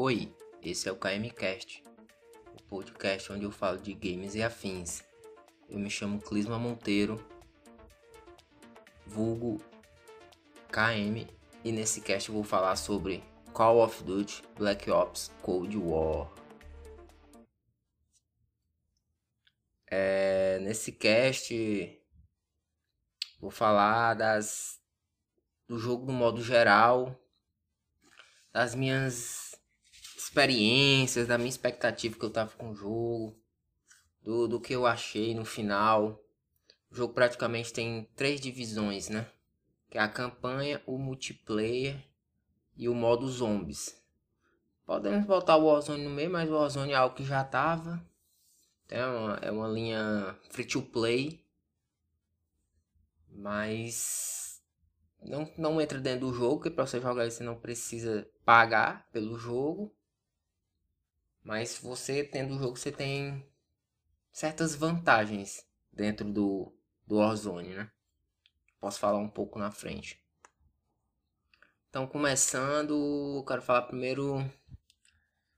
Oi, esse é o KMCast, o podcast onde eu falo de games e afins. Eu me chamo Clisma Monteiro, vulgo KM, e nesse cast eu vou falar sobre Call of Duty Black Ops Cold War. É, nesse cast vou falar das do jogo no modo geral, das minhas experiências, da minha expectativa que eu tava com o jogo, do, do que eu achei no final. O jogo praticamente tem três divisões, né? Que é a campanha, o multiplayer e o modo zombies. Podemos botar o Warzone no meio, mas o Warzone é algo que já tava. É uma, é uma linha free to play. Mas não, não entra dentro do jogo, que para você jogar você não precisa pagar pelo jogo. Mas você tendo o jogo, você tem certas vantagens dentro do, do Warzone, né? Posso falar um pouco na frente. Então, começando, quero falar primeiro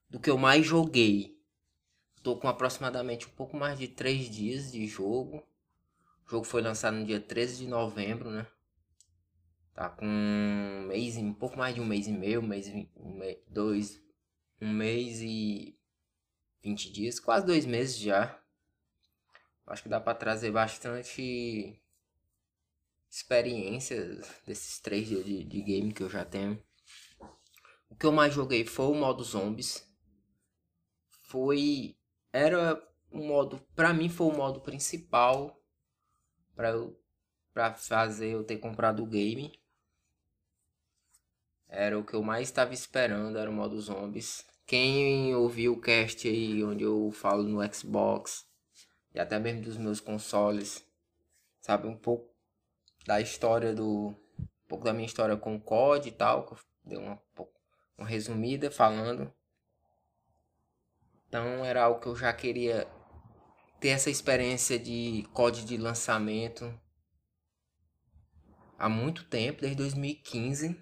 do que eu mais joguei. Tô com aproximadamente um pouco mais de 3 dias de jogo. O jogo foi lançado no dia 13 de novembro, né? Tá com um mês, um pouco mais de um mês e meio, um mês, um mês, dois, um mês e 20 dias, quase dois meses já. Acho que dá para trazer bastante experiência desses três dias de, de game que eu já tenho. O que eu mais joguei foi o modo zombies. Foi era um modo, para mim foi o modo principal para eu para fazer eu ter comprado o game. Era o que eu mais estava esperando, era o modo zombies. Quem ouviu o cast aí onde eu falo no Xbox e até mesmo dos meus consoles, sabe um pouco da história do um pouco da minha história com o COD e tal, que eu dei uma uma resumida falando então era algo que eu já queria ter essa experiência de código de lançamento há muito tempo, desde 2015.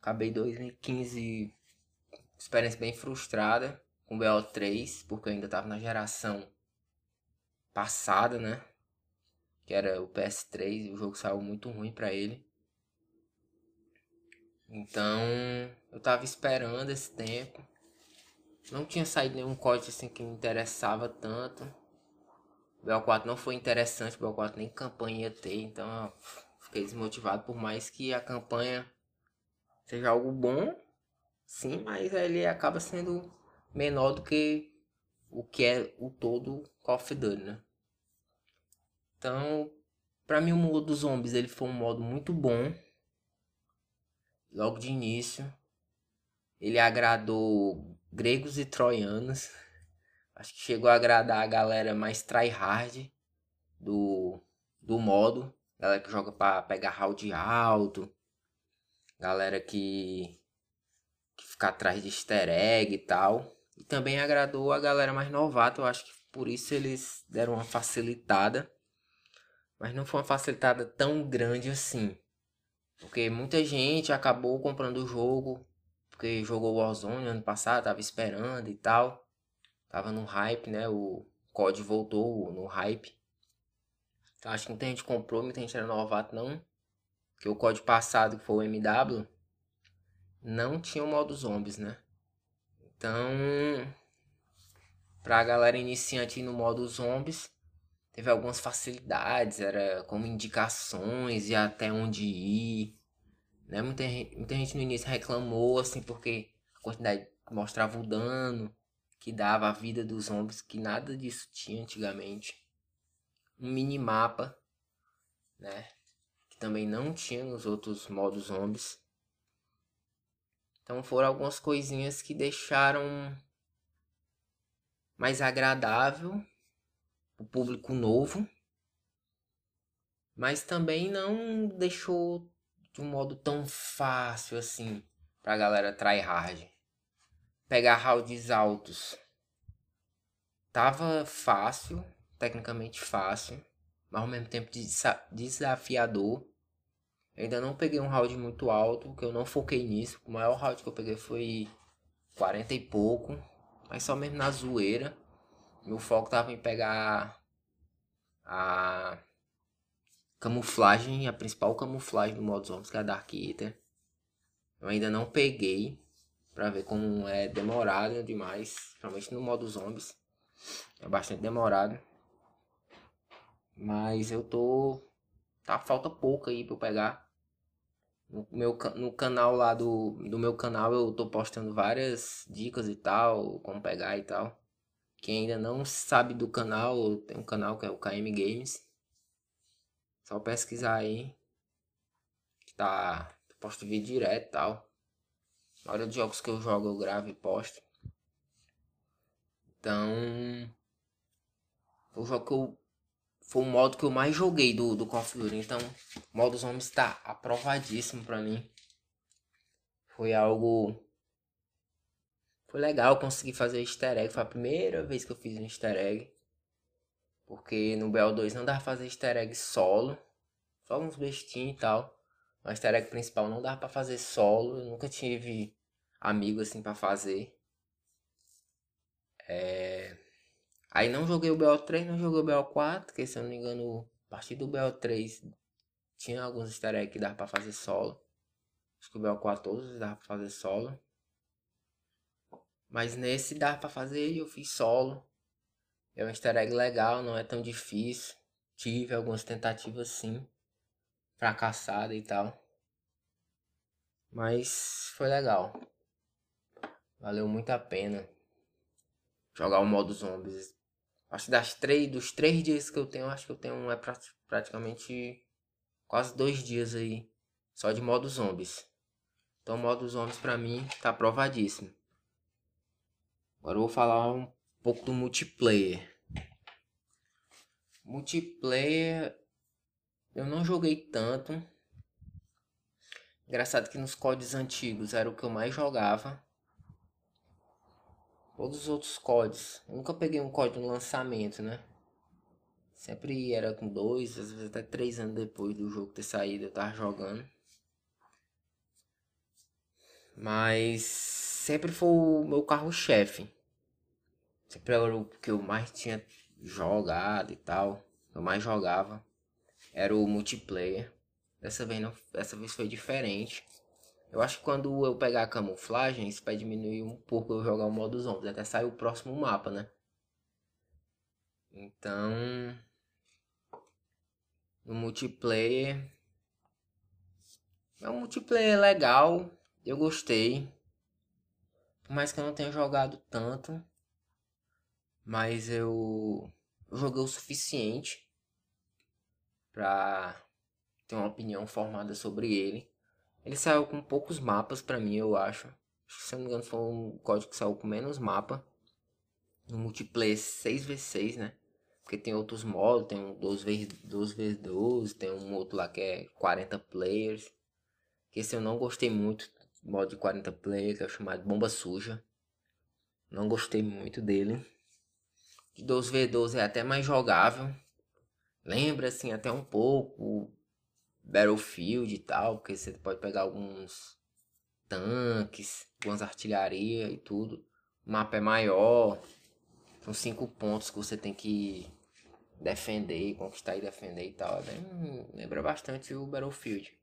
Acabei 2015 experiência bem frustrada com o BO3, porque eu ainda estava na geração passada, né? Que era o PS3, e o jogo saiu muito ruim para ele. Então, eu tava esperando esse tempo. Não tinha saído nenhum código assim que me interessava tanto. O BO4 não foi interessante, o BO4 nem campanha ia ter, então fiquei desmotivado por mais que a campanha seja algo bom, sim, mas ele acaba sendo menor do que o que é o todo Call of Duty, né? Então, para mim o modo dos zombies ele foi um modo muito bom. Logo de início, ele agradou gregos e troianos. Acho que chegou a agradar a galera mais tryhard do, do modo. Galera que joga para pegar round alto. Galera que, que fica atrás de easter egg e tal. E também agradou a galera mais novata. Eu acho que por isso eles deram uma facilitada. Mas não foi uma facilitada tão grande assim. Porque muita gente acabou comprando o jogo porque jogou Warzone ano passado, tava esperando e tal. Tava no hype, né? O COD voltou no hype. Então acho que muita gente comprou, muita gente era novato, não. Porque o COD passado, que foi o MW, não tinha o modo zombies, né? Então, pra galera iniciante no modo zombies, teve algumas facilidades, era como indicações e até onde ir. Né? Muita, muita gente no início reclamou, assim, porque a quantidade mostrava o dano que dava a vida dos zombies, que nada disso tinha antigamente. Um minimapa, né? Que também não tinha nos outros modos zombies. Então foram algumas coisinhas que deixaram mais agradável o público novo, mas também não deixou de um modo tão fácil assim pra galera tryhard. Pegar rounds altos. Tava fácil, tecnicamente fácil, mas ao mesmo tempo desafiador. Ainda não peguei um round muito alto, que eu não foquei nisso. O maior round que eu peguei foi 40 e pouco, mas só mesmo na zoeira. Meu foco tava em pegar a camuflagem, a principal camuflagem do modo zombies, que é a Dark Eater. Eu ainda não peguei pra ver como é demorado demais, principalmente no modo zombies. É bastante demorado. Mas eu tô. Tá falta pouco aí pra eu pegar. No, meu, no canal lá do, do meu canal eu tô postando várias dicas e tal, como pegar e tal. Quem ainda não sabe do canal, tem um canal que é o KM Games. Só pesquisar aí. Tá. Posto vídeo direto e tal. Na hora de jogos que eu jogo eu gravo e posto. Então. O jogo que eu. Foi o modo que eu mais joguei do, do Call of Duty. Então, o modo zombies está aprovadíssimo pra mim. Foi algo foi legal conseguir fazer easter egg. Foi a primeira vez que eu fiz um easter egg. Porque no BO2 não dá pra fazer easter egg solo. Só uns bestinhos e tal. O easter egg principal não dá pra fazer solo. Eu nunca tive amigo assim pra fazer. É... Aí não joguei o BO3, não joguei o BO4. Que se eu não me engano, a partir do BO3 tinha alguns easter eggs que dava pra fazer solo. Acho que o BO4 todos dava pra fazer solo. Mas nesse dá para fazer e eu fiz solo. É um easter egg legal, não é tão difícil. Tive algumas tentativas sim. Fracassada e tal. Mas foi legal. Valeu muito a pena. Jogar o modo zombies. Acho que das três, dos três dias que eu tenho, acho que eu tenho é praticamente quase dois dias aí. Só de modo zombies. Então modo zombies pra mim tá aprovadíssimo. Agora eu vou falar um pouco do multiplayer. Multiplayer eu não joguei tanto. Engraçado que nos códigos antigos era o que eu mais jogava. Todos os outros códigos. Eu nunca peguei um código no lançamento, né? Sempre era com dois, às vezes até três anos depois do jogo ter saído eu tava jogando. Mas sempre foi o meu carro-chefe. Sempre era o que eu mais tinha jogado e tal. Eu mais jogava. Era o multiplayer. Dessa vez não, dessa vez foi diferente. Eu acho que quando eu pegar a camuflagem, isso vai diminuir um pouco eu jogar o modo zombies. Até sair o próximo mapa, né? Então. No multiplayer. É um multiplayer legal. Eu gostei. Por mais que eu não tenha jogado tanto. Mas eu, eu joguei o suficiente pra ter uma opinião formada sobre ele. Ele saiu com poucos mapas para mim, eu acho. Se não me engano, foi um código que saiu com menos mapa. No multiplayer 6v6, né? Porque tem outros modos, tem um 2x12, tem um outro lá que é 40 players. Que esse eu não gostei muito, modo de 40 players, que é chamado Bomba Suja. Não gostei muito dele. De 2v12 é até mais jogável. Lembra assim até um pouco Battlefield e tal, porque você pode pegar alguns tanques, algumas artilharia e tudo. O mapa é maior. São cinco pontos que você tem que defender, conquistar e defender e tal. Bem, lembra bastante o Battlefield.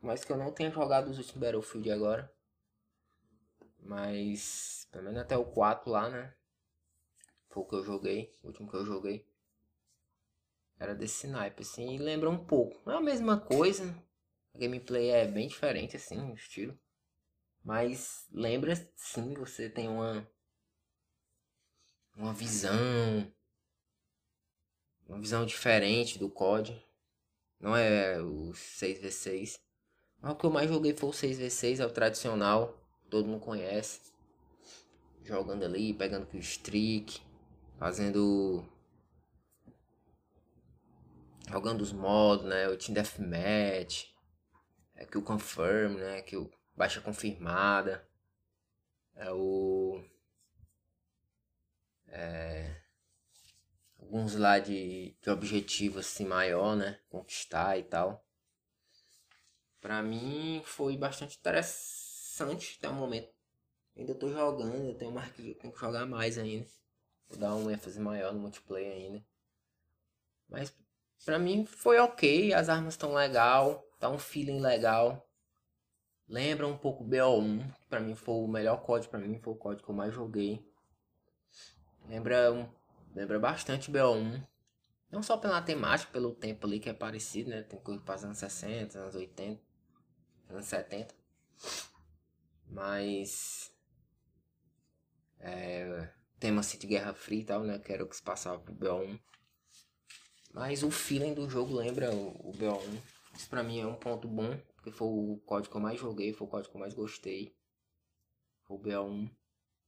Mas que eu não tenha jogado os últimos Battlefield agora. Mas pelo menos até o 4 lá, né? Foi o que eu joguei, o último que eu joguei. Era desse naipe, assim, e lembra um pouco. Não é a mesma coisa. A gameplay é bem diferente, assim, o estilo. Mas lembra sim, você tem uma. Uma visão. Uma visão diferente do COD. Não é o 6v6. Mas o que eu mais joguei foi o 6v6, é o tradicional. Todo mundo conhece. Jogando ali, pegando com o streak fazendo jogando os modos, né? O Team Deathmatch, é que o Confirm, né? Que o baixa confirmada, é o é, alguns lá de, de objetivo assim maior, né? Conquistar e tal. Pra mim foi bastante interessante até o momento. Ainda tô jogando, tenho, mais que, tenho que jogar mais ainda. Vou dar um ênfase maior no multiplayer ainda. Mas pra mim foi ok, as armas estão legal, tá um feeling legal. Lembra um pouco BO1, que pra mim foi o melhor código, pra mim foi o código que eu mais joguei. Lembra, lembra bastante BO1. Não só pela temática, pelo tempo ali que é parecido, né? Tem coisa para anos 60, anos 80, anos 70. Mas. É, tema assim de Guerra Fria e tal, né? Que era o que se passava pro BO1. Mas o feeling do jogo lembra o, o BO1. Isso pra mim é um ponto bom. Porque foi o código que eu mais joguei, foi o código que eu mais gostei. Foi o BO1.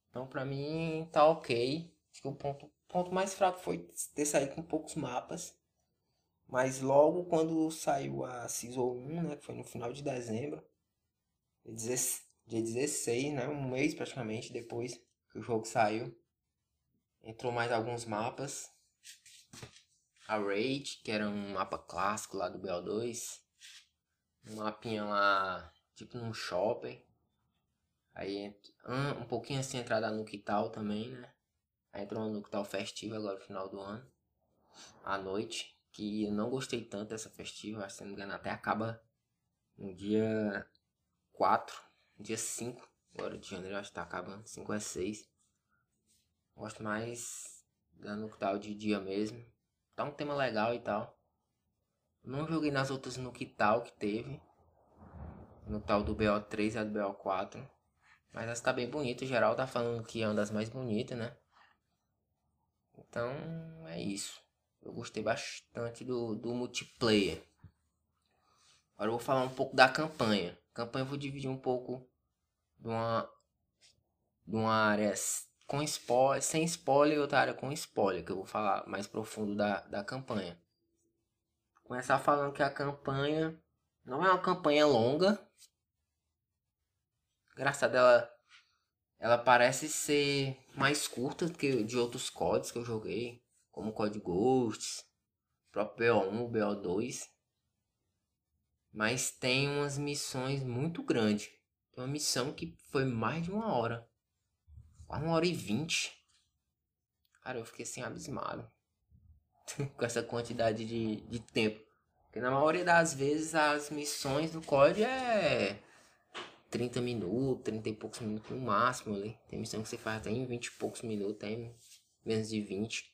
Então pra mim tá ok. Acho que o ponto, ponto mais fraco foi ter saído com poucos mapas. Mas logo quando saiu a Season 1, né? Que foi no final de dezembro. Dia 16, né? Um mês praticamente depois que o jogo saiu. Entrou mais alguns mapas. A Raid, que era um mapa clássico lá do BO2. Um mapinha lá, tipo num shopping. Aí um, um pouquinho assim entrada no Quital também, né? Aí entrou no Quital Festivo agora no final do ano. À noite. Que eu não gostei tanto dessa festiva. Se não me engano até acaba no dia 4. Dia 5 agora de janeiro, acho que tá acabando. 5 a 6. Gosto mais da no tal de dia mesmo. Tá um tema legal e tal. Não joguei nas outras no que tal que teve. No tal do BO3 e a do BO4. Mas essa tá bem bonita. O geral tá falando que é uma das mais bonitas, né? Então é isso. Eu gostei bastante do, do multiplayer. Agora eu vou falar um pouco da campanha. Campanha eu vou dividir um pouco de uma, de uma área com spoiler, sem spoiler e outra área com spoiler, que eu vou falar mais profundo da, da campanha. Começar falando que a campanha não é uma campanha longa. Graças a ela, ela parece ser mais curta que de outros códigos que eu joguei, como o Code Ghosts, próprio BO1, BO2. Mas tem umas missões muito grandes. Uma missão que foi mais de uma hora. Uma hora e vinte. Cara, eu fiquei assim abismado. com essa quantidade de, de tempo. Porque na maioria das vezes as missões do COD é 30 minutos, 30 e poucos minutos no máximo ali. Tem missão que você faz até em 20 e poucos minutos, tem menos de 20.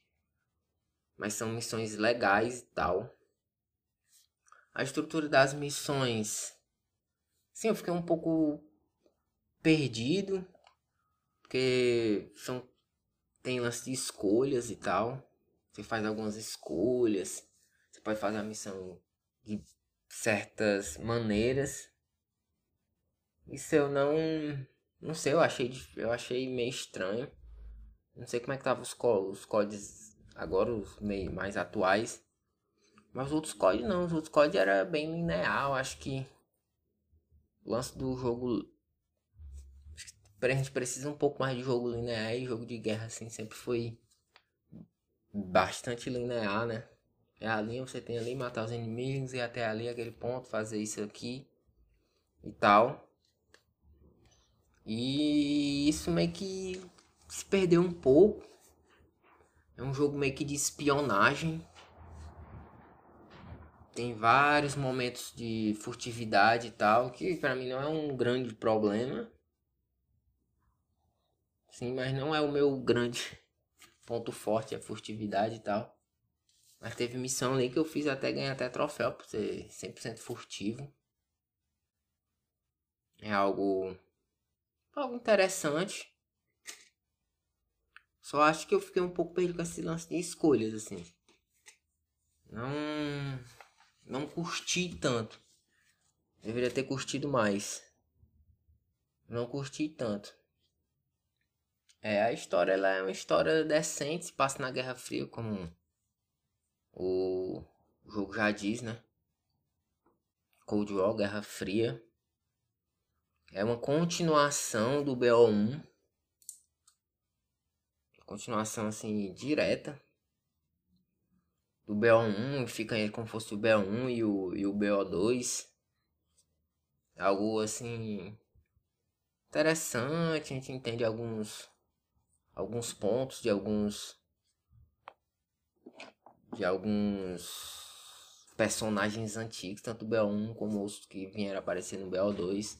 Mas são missões legais e tal. A estrutura das missões. Sim, eu fiquei um pouco perdido. Porque são tem lance de escolhas e tal. Você faz algumas escolhas. Você pode fazer a missão de certas maneiras. Isso eu não. Não sei, eu achei, eu achei meio estranho. Não sei como é que tava os, os códigos agora, os meio mais atuais. Mas os outros códigos não, os outros códigos era bem linear. Acho que o lance do jogo a gente precisa um pouco mais de jogo linear e jogo de guerra assim sempre foi bastante linear, né? É a linha, você tem ali matar os inimigos e até ali aquele ponto, fazer isso aqui e tal. E isso meio que se perdeu um pouco. É um jogo meio que de espionagem. Tem vários momentos de furtividade e tal, que para mim não é um grande problema. Sim, mas não é o meu grande ponto forte, a furtividade e tal. Mas teve missão ali que eu fiz até ganhar até troféu por ser 100% furtivo. É algo algo interessante. Só acho que eu fiquei um pouco perdido com esse lance de escolhas assim. Não não curti tanto. Deveria ter curtido mais. Não curti tanto. É, a história ela é uma história decente, se passa na Guerra Fria, como o jogo já diz, né? Cold War, Guerra Fria. É uma continuação do BO1. Continuação assim direta. Do BO1, fica aí como fosse o BO1 e o, e o BO2. Algo assim interessante, a gente entende alguns alguns pontos de alguns de alguns personagens antigos, tanto do BO1 como os que vieram aparecer no BO2.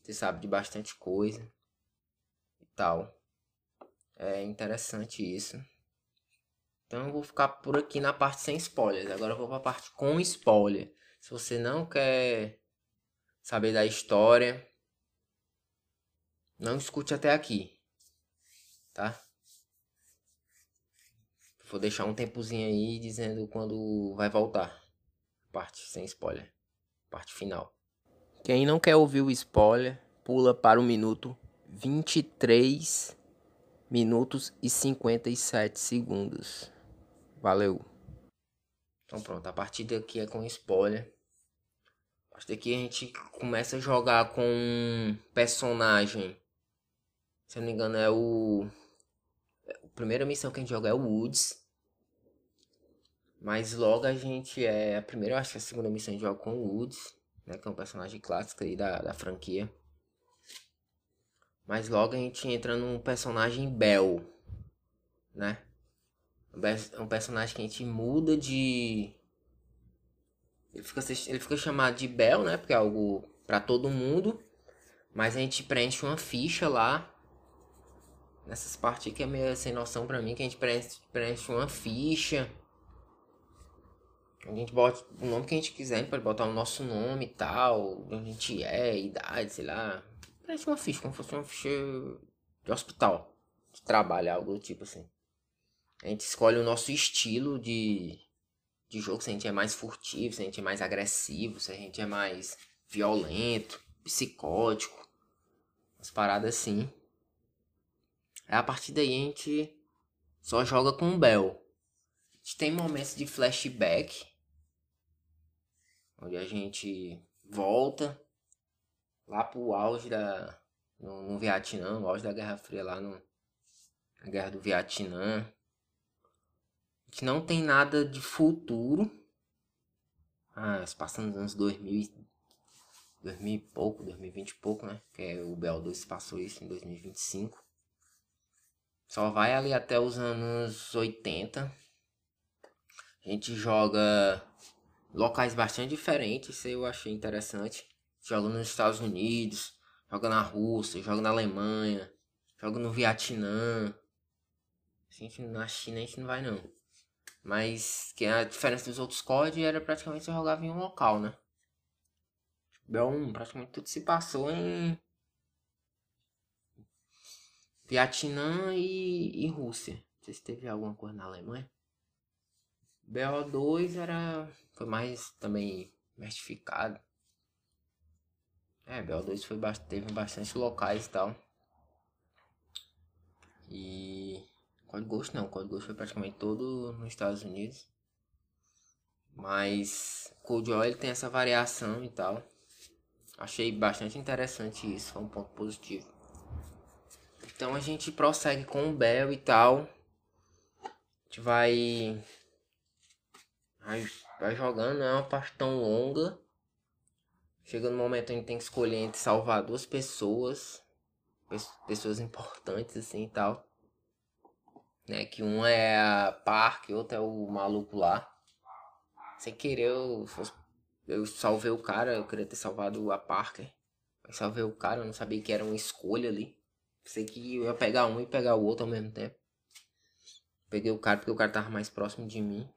Você sabe de bastante coisa e tal. É interessante isso. Então eu vou ficar por aqui na parte sem spoilers. Agora eu vou para a parte com spoiler. Se você não quer saber da história, não escute até aqui. Tá? Vou deixar um tempozinho aí dizendo quando vai voltar. Parte sem spoiler. Parte final. Quem não quer ouvir o spoiler, pula para o minuto 23 minutos e 57 segundos. Valeu. Então pronto, a partir daqui é com spoiler. A partir daqui a gente começa a jogar com um personagem. Se eu não me engano é o... Primeira missão que a gente joga é o Woods. Mas logo a gente é... A primeira, eu acho que é a segunda missão a gente joga com o Woods. Né, que é um personagem clássico aí da, da franquia. Mas logo a gente entra num personagem Bell. Né? É um personagem que a gente muda de. Ele fica, ele fica chamado de Bell, né? Porque é algo para todo mundo. Mas a gente preenche uma ficha lá. Nessas partes que é meio sem noção pra mim. Que a gente preenche, uma ficha. A gente bota o nome que a gente quiser. A gente pode botar o nosso nome e tal. Onde a gente é, idade, sei lá. Preenche uma ficha, como se fosse uma ficha de hospital. De trabalho, algo do tipo assim. A gente escolhe o nosso estilo de, de jogo, se a gente é mais furtivo, se a gente é mais agressivo, se a gente é mais violento, psicótico. Umas paradas assim. A partir daí a gente só joga com o Bell. A gente tem momentos de flashback. Onde a gente volta lá pro auge da. No, no Vietnã, no auge da Guerra Fria lá no. Na Guerra do Vietnã que não tem nada de futuro. Ah, passando nos anos 2000, 2000 e pouco, 2020 e pouco, né? Que é, o BO2 passou isso em 2025. Só vai ali até os anos 80. A gente joga locais bastante diferentes, isso eu achei interessante. Joga nos Estados Unidos, joga na Rússia, joga na Alemanha, joga no Vietnã. A gente, na China a gente não vai não. Mas que a diferença dos outros COD era praticamente você jogava em um local, né? BO1, praticamente tudo se passou em Vietnã e, e Rússia. Não sei se teve alguma coisa na Alemanha. BO2 era. Foi mais também mestificado. É, BO2 foi, teve bastante locais e tal. E Código Ghost não, Código Ghost foi praticamente todo nos Estados Unidos. Mas Cold Oil tem essa variação e tal. Achei bastante interessante isso, foi um ponto positivo. Então a gente prossegue com o Bell e tal. A gente vai. Vai, jogando, não é uma parte tão longa. Chega no momento gente tem que escolher entre salvar duas pessoas. Pessoas importantes assim e tal né? Que um é a Park, outro é o maluco lá. Sem querer, eu, eu salvei o cara, eu queria ter salvado a Parker. Eu salvei o cara, eu não sabia que era uma escolha ali. Pensei que eu ia pegar um e pegar o outro ao mesmo tempo. Peguei o cara porque o cara tava mais próximo de mim.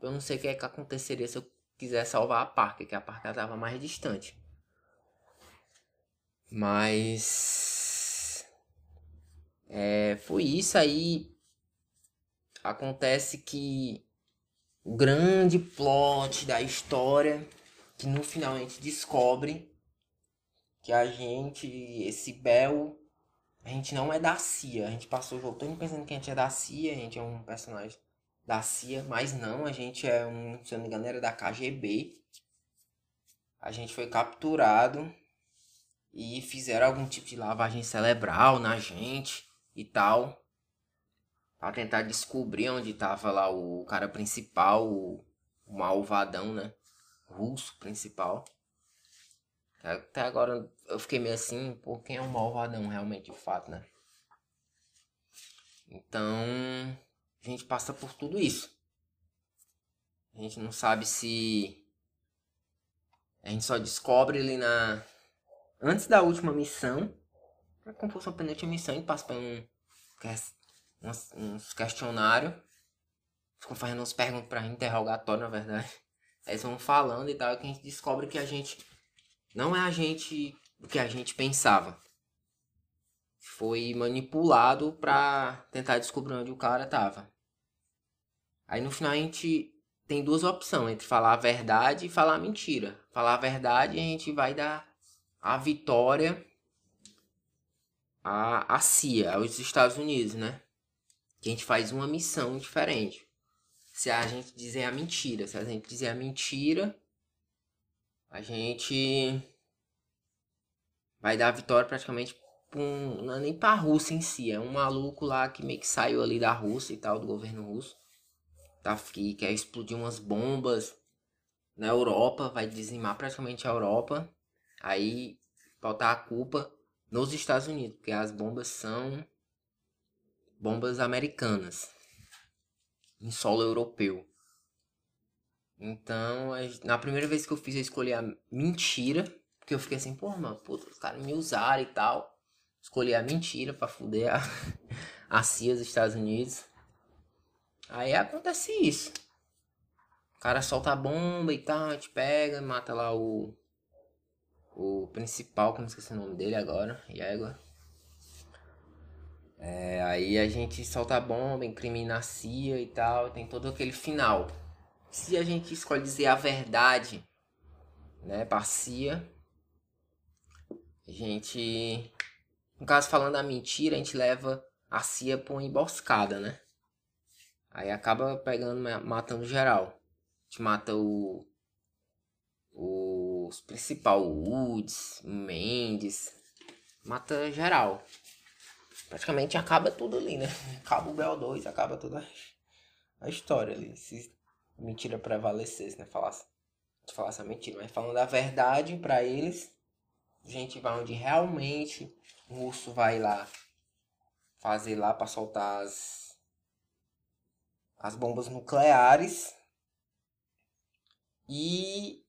Eu não sei o que é que aconteceria se eu quiser salvar a Parker, que a Parker tava mais distante. Mas. É, foi isso aí acontece que o grande plot da história, que no final a gente descobre que a gente, esse Bel, a gente não é da CIA. A gente passou o jogo todo pensando que a gente é da CIA, a gente é um personagem da CIA, mas não, a gente é um, se eu não me engano, era da KGB. A gente foi capturado e fizeram algum tipo de lavagem cerebral na gente e tal para tentar descobrir onde tava lá o cara principal, o, malvadão, né? Russo principal. Até agora eu fiquei meio assim, pô, quem é um malvadão realmente, de fato, né? Então, a gente passa por tudo isso. A gente não sabe se. A gente só descobre ali na. Antes da última missão. Como fosse uma penúltima missão, a gente passa por um. Uns questionários. Ficam fazendo uns perguntas pra interrogatório, na verdade. Eles vão falando e tal, que a gente descobre que a gente não é a gente o que a gente pensava. Foi manipulado pra tentar descobrir onde o cara tava. Aí no final a gente tem duas opções, entre falar a verdade e falar a mentira. Falar a verdade a gente vai dar a vitória à, à CIA, aos Estados Unidos, né? Que a gente faz uma missão diferente. Se a gente dizer a mentira, se a gente dizer a mentira, a gente vai dar a vitória praticamente um, não é nem Rússia em si, é um maluco lá que meio que saiu ali da Rússia e tal, do governo russo. Tá, que quer explodir umas bombas na Europa, vai dizimar praticamente a Europa. Aí botar a culpa nos Estados Unidos, porque as bombas são bombas americanas em solo europeu. Então, na primeira vez que eu fiz, eu escolhi a mentira. Porque eu fiquei assim, pô, mano, puta, os caras me usaram e tal. Escolhi a mentira pra fuder a, a CIA dos Estados Unidos. Aí acontece isso. O cara solta a bomba e tal, gente pega, mata lá o. O principal, como esqueci o nome dele agora, Yegua. É, aí a gente solta a bomba, incrimina a CIA e tal, tem todo aquele final. Se a gente escolhe dizer a verdade, né, pra CIA, a gente. No caso, falando a mentira, a gente leva a CIA pra uma emboscada, né? Aí acaba pegando, matando geral. A gente mata o. Os principal, o Woods, o Mendes. Mata geral. Praticamente acaba tudo ali, né? Acaba o BO2, acaba toda a história ali. Se mentira prevalecesse, né? Falasse, falasse a mentira. Mas falando a verdade para eles, gente vai onde realmente o russo vai lá fazer lá para soltar as, as bombas nucleares. E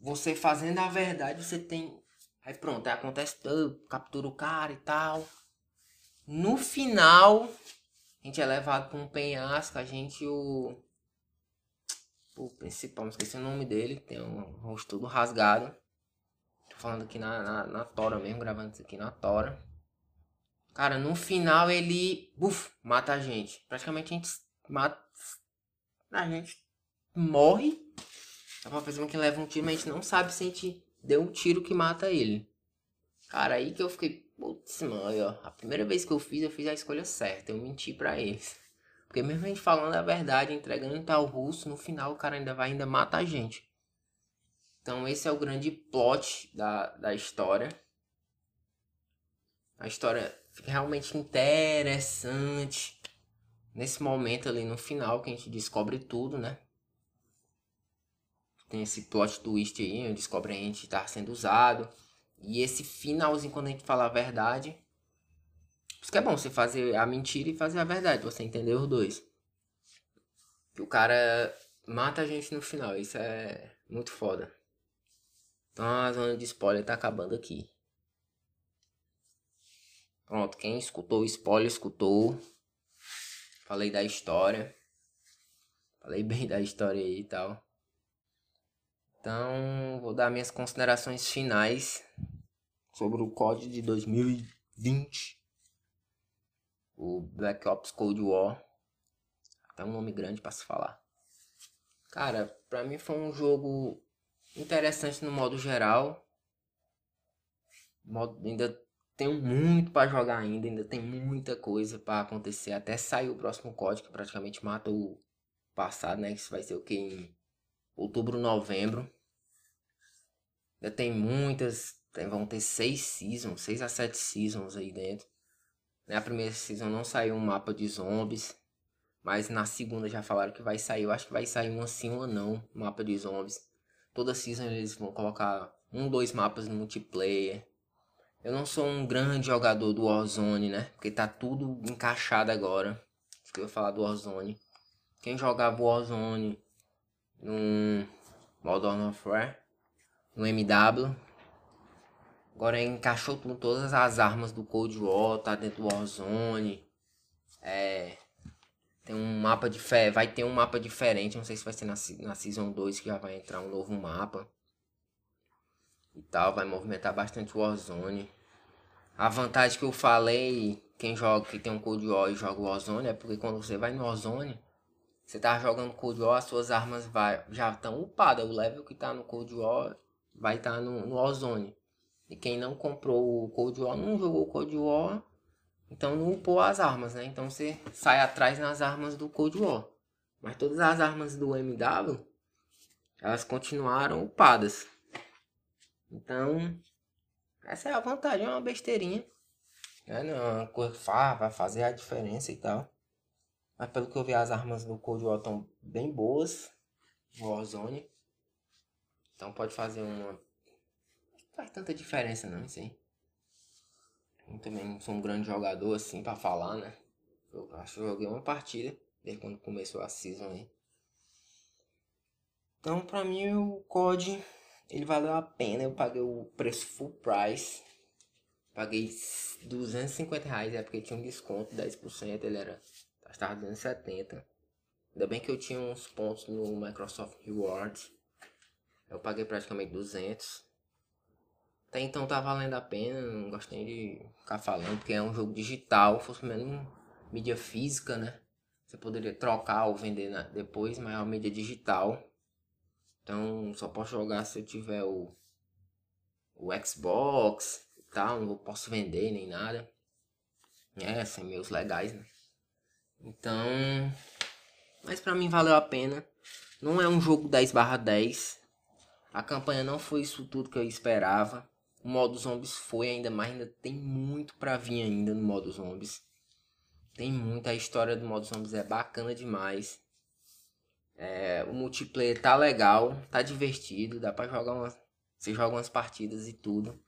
você fazendo a verdade, você tem. Aí pronto, aí acontece captura o cara e tal. No final, a gente é levado para um penhasco, a gente o. O principal, esqueci o nome dele, tem um rosto todo rasgado. Tô falando aqui na, na, na Tora mesmo, gravando isso aqui na Tora. Cara, no final ele. Uf, mata a gente. Praticamente a gente mata. A gente morre. Dá pra fazer que leva um tiro, mas a gente não sabe se a gente deu um tiro que mata ele. Cara, aí que eu fiquei. Putz, mano, ó. A primeira vez que eu fiz, eu fiz a escolha certa. Eu menti pra eles. Porque mesmo a gente falando a verdade, entregando tal russo, no final o cara ainda vai ainda mata a gente. Então esse é o grande plot da, da história. A história fica realmente interessante. Nesse momento ali no final que a gente descobre tudo, né? Tem esse plot twist aí, onde descobre a gente estar tá sendo usado. E esse finalzinho quando a gente fala a verdade. Por isso que é bom você fazer a mentira e fazer a verdade, você entender os dois. Que o cara mata a gente no final, isso é muito foda. Então a zona de spoiler tá acabando aqui. Pronto, quem escutou o spoiler, escutou. Falei da história. Falei bem da história aí e tal. Então, vou dar minhas considerações finais sobre o código de 2020. O Black Ops Cold War. Até um nome grande para se falar. Cara, pra mim foi um jogo interessante no modo geral. Modo, ainda tenho muito para jogar ainda, ainda tem muita coisa para acontecer até sair o próximo código que praticamente mata o passado, né? Isso vai ser o que em outubro, novembro. Ainda tem muitas, tem, vão ter seis seasons, seis a sete seasons aí dentro. Na primeira season não saiu um mapa de zombies, mas na segunda já falaram que vai sair. Eu acho que vai sair um assim ou não, mapa de zombies toda season eles vão colocar um, dois mapas no multiplayer. Eu não sou um grande jogador do Warzone, né? Porque tá tudo encaixado agora. Isso que eu ia falar do Warzone. Quem jogava Warzone no Modern Warfare, no MW, agora encaixou com todas as armas do Cold War, tá dentro do Warzone. É, tem um mapa de fé, vai ter um mapa diferente, não sei se vai ser na, na Season 2 que já vai entrar um novo mapa. E tal, vai movimentar bastante o Warzone. A vantagem que eu falei, quem joga, que tem um Cold War e joga Warzone, é porque quando você vai no Warzone, você tá jogando Cold War, as suas armas vai, já estão upadas. O level que tá no Cold War vai estar tá no, no Warzone. E quem não comprou o Cold War, não jogou o Cold War, então não upou as armas, né? Então você sai atrás nas armas do Cold War. Mas todas as armas do MW, elas continuaram upadas. Então, essa é a vantagem, é uma besteirinha. É uma coisa que vai fazer a diferença e tal. Mas pelo que eu vi, as armas do Cold War estão bem boas. Warzone. Então pode fazer uma. Não faz tanta diferença não, isso aí. Eu também não sou um grande jogador assim pra falar, né? Eu acho que eu joguei uma partida desde quando começou a season aí. Então pra mim o COD ele valeu a pena. Eu paguei o preço full price. Paguei 250 reais, é porque tinha um desconto, 10%, ele era. Estava 270. Ainda bem que eu tinha uns pontos no Microsoft Rewards. Eu paguei praticamente 200. Até então tá valendo a pena, não gostei de ficar falando, porque é um jogo digital, fosse menos mídia física, né? Você poderia trocar ou vender depois, mas é uma mídia digital. Então só posso jogar se eu tiver o, o Xbox e tal, não posso vender nem nada. É, sem meus legais, né? Então, mas pra mim valeu a pena. Não é um jogo 10 barra 10. A campanha não foi isso tudo que eu esperava. O modo zombies foi ainda mais, ainda tem muito para vir ainda no modo zombies. Tem muita, a história do modo zombies é bacana demais. É, o multiplayer tá legal, tá divertido, dá para jogar umas, você joga umas partidas e tudo.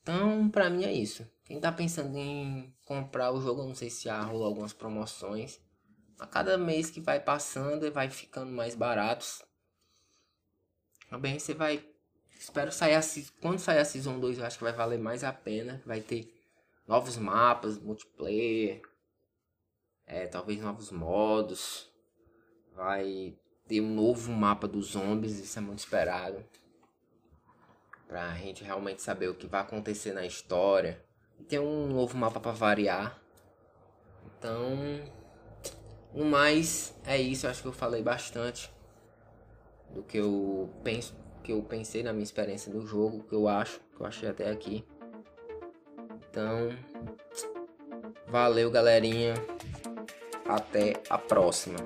Então, pra mim é isso. Quem tá pensando em comprar o jogo, eu não sei se há rolou algumas promoções. A cada mês que vai passando, vai ficando mais baratos. Também você vai Espero sair a, quando sair a Season 2, eu acho que vai valer mais a pena. Vai ter novos mapas, multiplayer, é, talvez novos modos. Vai ter um novo mapa dos zombies, isso é muito esperado. Pra gente realmente saber o que vai acontecer na história. E tem um novo mapa para variar. Então, no mais, é isso. Eu acho que eu falei bastante do que eu penso que eu pensei na minha experiência do jogo, que eu acho, que eu achei até aqui. Então, valeu galerinha. Até a próxima.